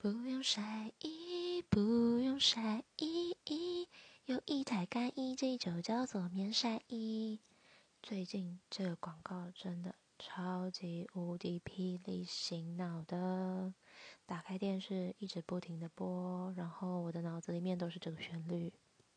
不用晒衣，不用晒衣，有一台干衣机就叫做免晒衣。最近这个广告真的超级无敌霹雳醒脑的，打开电视一直不停的播，然后我的脑子里面都是这个旋律。